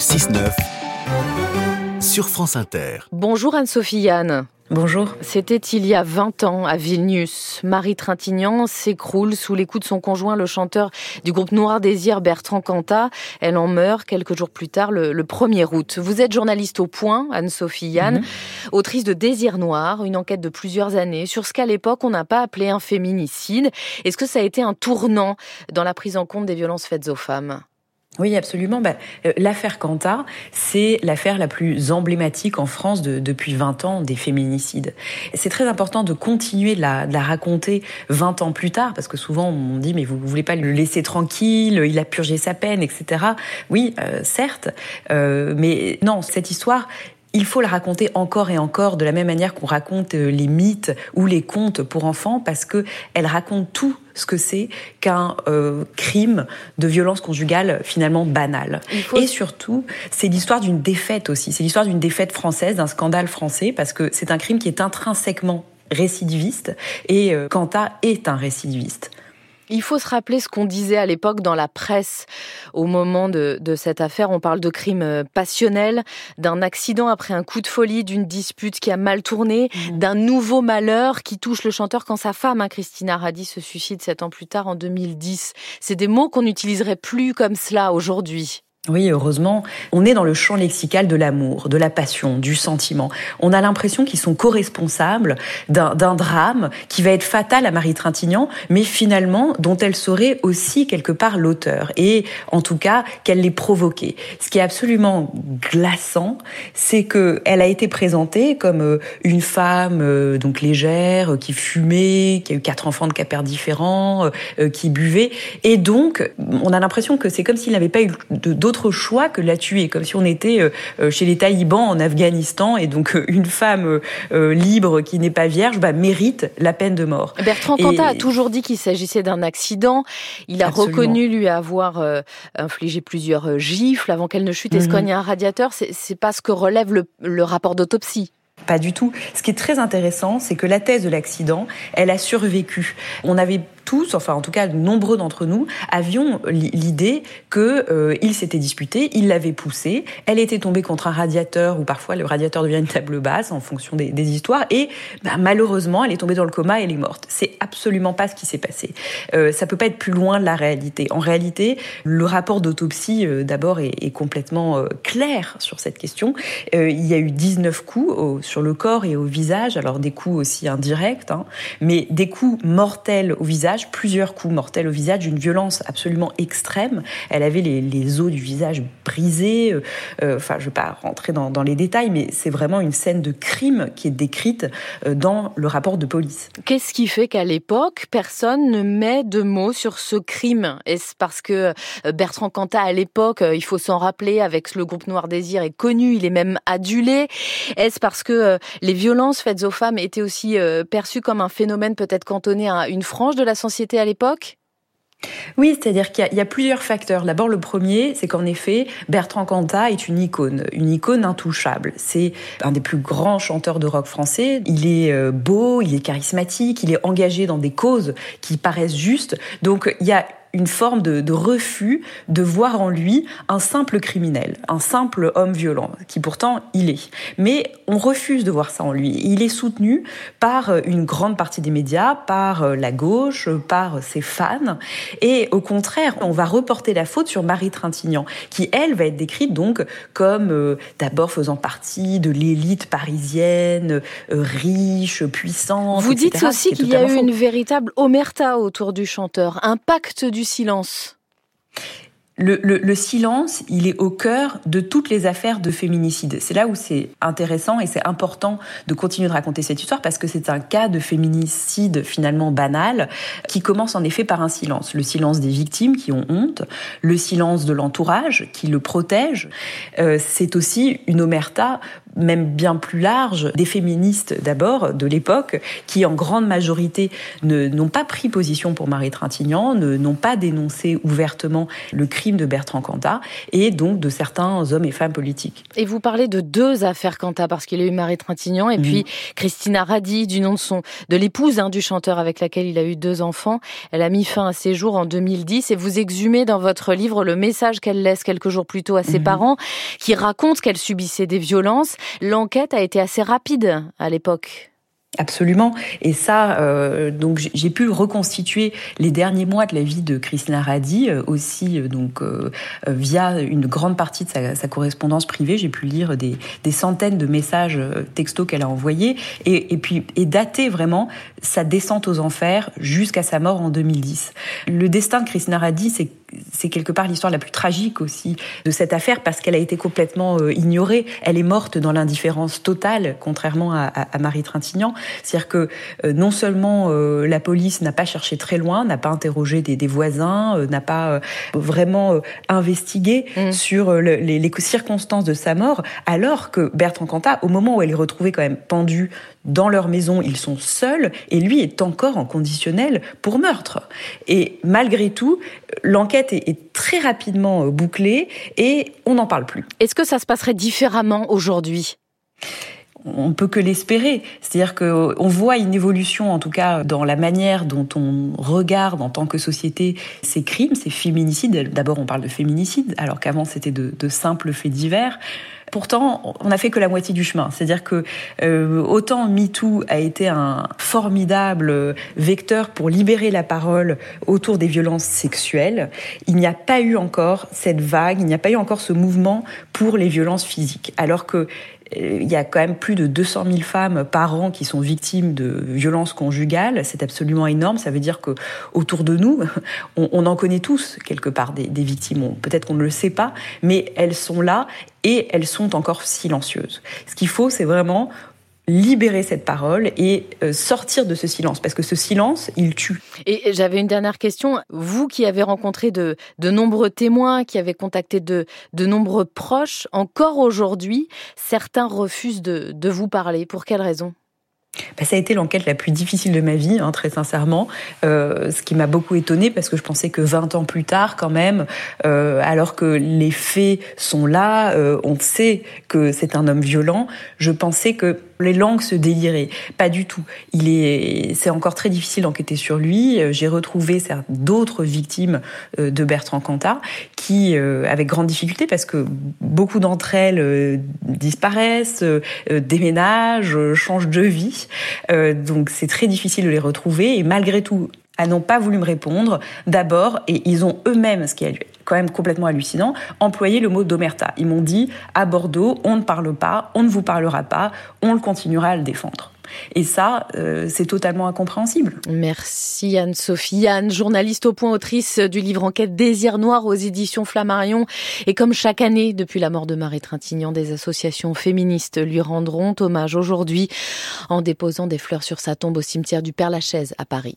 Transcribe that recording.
6-9 sur France Inter. Bonjour Anne-Sophie Yann. Bonjour. C'était il y a 20 ans à Vilnius. Marie Trintignant s'écroule sous les coups de son conjoint, le chanteur du groupe Noir Désir, Bertrand Cantat. Elle en meurt quelques jours plus tard, le, 1er août. Vous êtes journaliste au point, Anne-Sophie Yann, mhm. autrice de Désir Noir, une enquête de plusieurs années sur ce qu'à l'époque on n'a pas appelé un féminicide. Est-ce que ça a été un tournant dans la prise en compte des violences faites aux femmes? Oui, absolument. Euh, l'affaire Quanta, c'est l'affaire la plus emblématique en France depuis 20 ans des féminicides. C'est très important de continuer de la, raconter 20 ans plus tard, parce que souvent on dit mais vous ne voulez pas le laisser tranquille, il a purgé sa peine, etc. Oui, euh, certes, euh, mais non, cette histoire, il faut la raconter encore et encore de la même manière qu'on raconte euh, les mythes ou les contes pour enfants parce que elle raconte tout ce que c'est qu'un euh, crime de violence conjugale finalement banal. Et surtout, c'est l'histoire d'une défaite aussi. C'est l'histoire d'une défaite française, d'un scandale français parce que c'est un crime qui est intrinsèquement récidiviste et euh, Quanta est un récidiviste. Il faut se rappeler ce qu'on disait à l'époque dans la presse au moment de, cette affaire. On parle de crime euh, passionnel, d'un accident après un coup de folie, d'une dispute qui a mal tourné, mmh. d'un nouveau malheur qui touche le chanteur quand sa femme, hein, Christina Radi, se suicide sept ans plus tard en 2010. C'est des mots qu'on n'utiliserait plus comme cela aujourd'hui. Oui, heureusement, on est dans le champ lexical de l'amour, de la passion, du sentiment. On a l'impression qu'ils sont co-responsables d'un drame qui va être fatal à Marie Trintignant, mais finalement dont elle serait aussi quelque part l'auteur, et en tout cas qu'elle l'ait provoqué. Ce qui est absolument glaçant, c'est que elle a été présentée comme euh, une femme euh, donc légère, qui fumait, qui a eu quatre enfants de père différents, euh, qui buvait, et donc on a l'impression que c'est comme s'il n'avait pas eu d'autres choix que la tuer, comme si on était euh, euh, chez les talibans en Afghanistan et donc euh, une femme libre qui n'est pas vierge bah, mérite la peine de mort. Bertrand Cantat a toujours dit qu'il s'agissait d'un accident. Il a reconnu lui avoir infligé plusieurs gifles avant qu'elle ne chute et se mhm. cogne un radiateur. C'est pas ce que relève le, le rapport d'autopsie. Pas du tout. Ce qui est très intéressant, c'est que la thèse de l'accident, elle a survécu. On avait enfin en tout cas nombreux d'entre nous, avions l'idée que euh, il s'était disputé, il l'avait poussé, elle était tombée contre un radiateur ou parfois le radiateur devient une table basse en fonction des, histoires et bah, malheureusement elle est tombée dans le coma et elle est morte. C'est absolument pas ce qui s'est passé. Euh, ça peut pas être plus loin de la réalité. En réalité, le rapport d'autopsie euh, d'abord est, complètement euh, clair sur cette question. il y a eu 19 coups sur le corps et au visage, alors des coups aussi indirects, hein, mais des coups mortels au visage plusieurs coups mortels au visage, d'une violence absolument extrême. Elle avait les, os du visage brisés. Euh, euh, enfin, je ne vais pas rentrer dans, les détails, mais c'est vraiment une scène de crime qui est décrite euh, dans le rapport de police. Qu'est-ce qui fait qu'à l'époque, personne ne met de mots sur ce crime? Est-ce parce que Bertrand Cantat, à l'époque, il faut s'en rappeler, avec le groupe Noir Désir, est connu, il est même adulé? Est-ce parce que les violences faites aux femmes étaient aussi perçues comme un phénomène peut-être cantonné à une frange de la société à l'époque oui, c'est-à-dire qu'il y, a plusieurs facteurs. D'abord, le premier, c'est qu'en effet, Bertrand Cantat est une icône, une icône intouchable. C'est un des plus grands chanteurs de rock français. Il est euh, beau, il est charismatique, il est engagé dans des causes qui paraissent justes. Donc, il y a une forme de, refus de voir en lui un simple criminel, un simple homme violent, qui pourtant il est. Mais on refuse de voir ça en lui. Il est soutenu par une grande partie des médias, par la gauche, par ses fans, et au contraire, on va reporter la faute sur Marie Trintignant, qui elle va être décrite donc comme euh, d'abord faisant partie de l'élite parisienne, euh, riche, puissante. Vous dites aussi qu'il y a eu une véritable omerta autour du chanteur, un pacte du silence le, silence, il est au cœur de toutes les affaires de féminicide. C'est là où c'est intéressant et c'est important de continuer de raconter cette histoire parce que c'est un cas de féminicide finalement banal qui commence en effet par un silence. Le silence des victimes qui ont honte, le silence de l'entourage qui le protège. Euh, c'est aussi une omerta même bien plus large, des féministes d'abord de l'époque, qui en grande majorité n'ont pas pris position pour Marie Trintignant, n'ont pas dénoncé ouvertement le crime de Bertrand Cantat, et donc de certains hommes et femmes politiques. Et vous parlez de deux affaires Cantat, parce qu'il y a eu Marie Trintignant et mhm. puis Christina Radi, du nom de son de l'épouse hein, du chanteur avec laquelle il a eu deux enfants. Elle a mis fin à ses jours en 2010, et vous exhumez dans votre livre le message qu'elle laisse quelques jours plus tôt à ses mhm. parents, qui raconte qu'elle subissait des violences. L'enquête a été assez rapide à l'époque. Absolument. Et ça, euh, donc j'ai pu reconstituer les derniers mois de la vie de Christina Radi euh, aussi, euh, donc via une grande partie de sa, correspondance privée. J'ai pu lire des, centaines de messages textos qu'elle a envoyés et, et puis et dater vraiment sa descente aux enfers jusqu'à sa mort en 2010. Le destin de Christina Radi, c'est c'est quelque part l'histoire la plus tragique aussi de cette affaire parce qu'elle a été complètement euh, ignorée. Elle est morte dans l'indifférence totale, contrairement à, Marie Trintignant. C'est-à-dire que euh, non seulement euh, la police n'a pas cherché très loin, n'a pas interrogé des, voisins, n'a pas vraiment investigué mm. sur les, les, circonstances de sa mort, alors que Bertrand Cantat, au moment où elle est retrouvée quand même pendue dans leur maison, ils sont seuls, et lui est encore en conditionnel pour meurtre. Et malgré tout, l'enquête est, très rapidement euh, bouclée et on n'en parle plus. Est-ce que ça se passerait différemment aujourd'hui? On peut que l'espérer. C'est-à-dire qu'on voit une évolution, en tout cas, dans la manière dont on regarde en tant que société ces crimes, ces féminicides. D'abord, on parle de féminicide, alors qu'avant, c'était de, de simples faits divers. Pourtant, on n'a fait que la moitié du chemin. C'est-à-dire que euh, autant MeToo a été un formidable vecteur pour libérer la parole autour des violences sexuelles, il n'y a pas eu encore cette vague, il n'y a pas eu encore ce mouvement pour les violences physiques. Alors que euh, il y a quand même plus de 200 000 femmes par an qui sont victimes de violences conjugales. C'est absolument énorme. Ça veut dire que autour de nous, on, en connaît tous quelque part des, des victimes. Peut-être qu'on ne le sait pas, mais elles sont là et elles sont encore silencieuses. Ce qu'il faut, c'est vraiment libérer cette parole et euh, sortir de ce silence, parce que ce silence, il tue. Et j'avais une dernière question. Vous qui avez rencontré de, de nombreux témoins, qui avez contacté de, de nombreux proches, encore aujourd'hui, certains refusent de, de vous parler. Pour quelle raison? Bah, ça a été l'enquête la plus difficile de ma vie, hein, très sincèrement. Euh, ce qui m'a beaucoup étonnée parce que je pensais que 20 ans plus tard, quand même, euh, alors que les faits sont là, euh, on sait que c'est un homme violent, je pensais que les langues se déliraient. Pas du tout. Il est, c'est encore très difficile d'enquêter sur lui. J'ai retrouvé d'autres victimes euh, de Bertrand Cantat qui, euh, avec grande difficulté, parce que beaucoup d'entre elles euh, disparaissent, déménagent, changent de vie. Donc c'est très difficile de les retrouver. Et malgré tout, n'ont pas voulu me répondre d'abord et ils ont eux-mêmes, ce qui est quand même complètement hallucinant, employé le mot d'omerta. Ils m'ont dit à Bordeaux, on ne parle pas, on ne vous parlera pas, on le continuera à le défendre. Et ça, euh, c'est totalement incompréhensible. Merci Anne-Sophie. Anne, journaliste au point, autrice du livre Enquête Désir Noir aux éditions Flammarion. Et comme chaque année, depuis la mort de Marie Trintignant, des associations féministes lui rendront hommage aujourd'hui en déposant des fleurs sur sa tombe au cimetière du Père-Lachaise à Paris.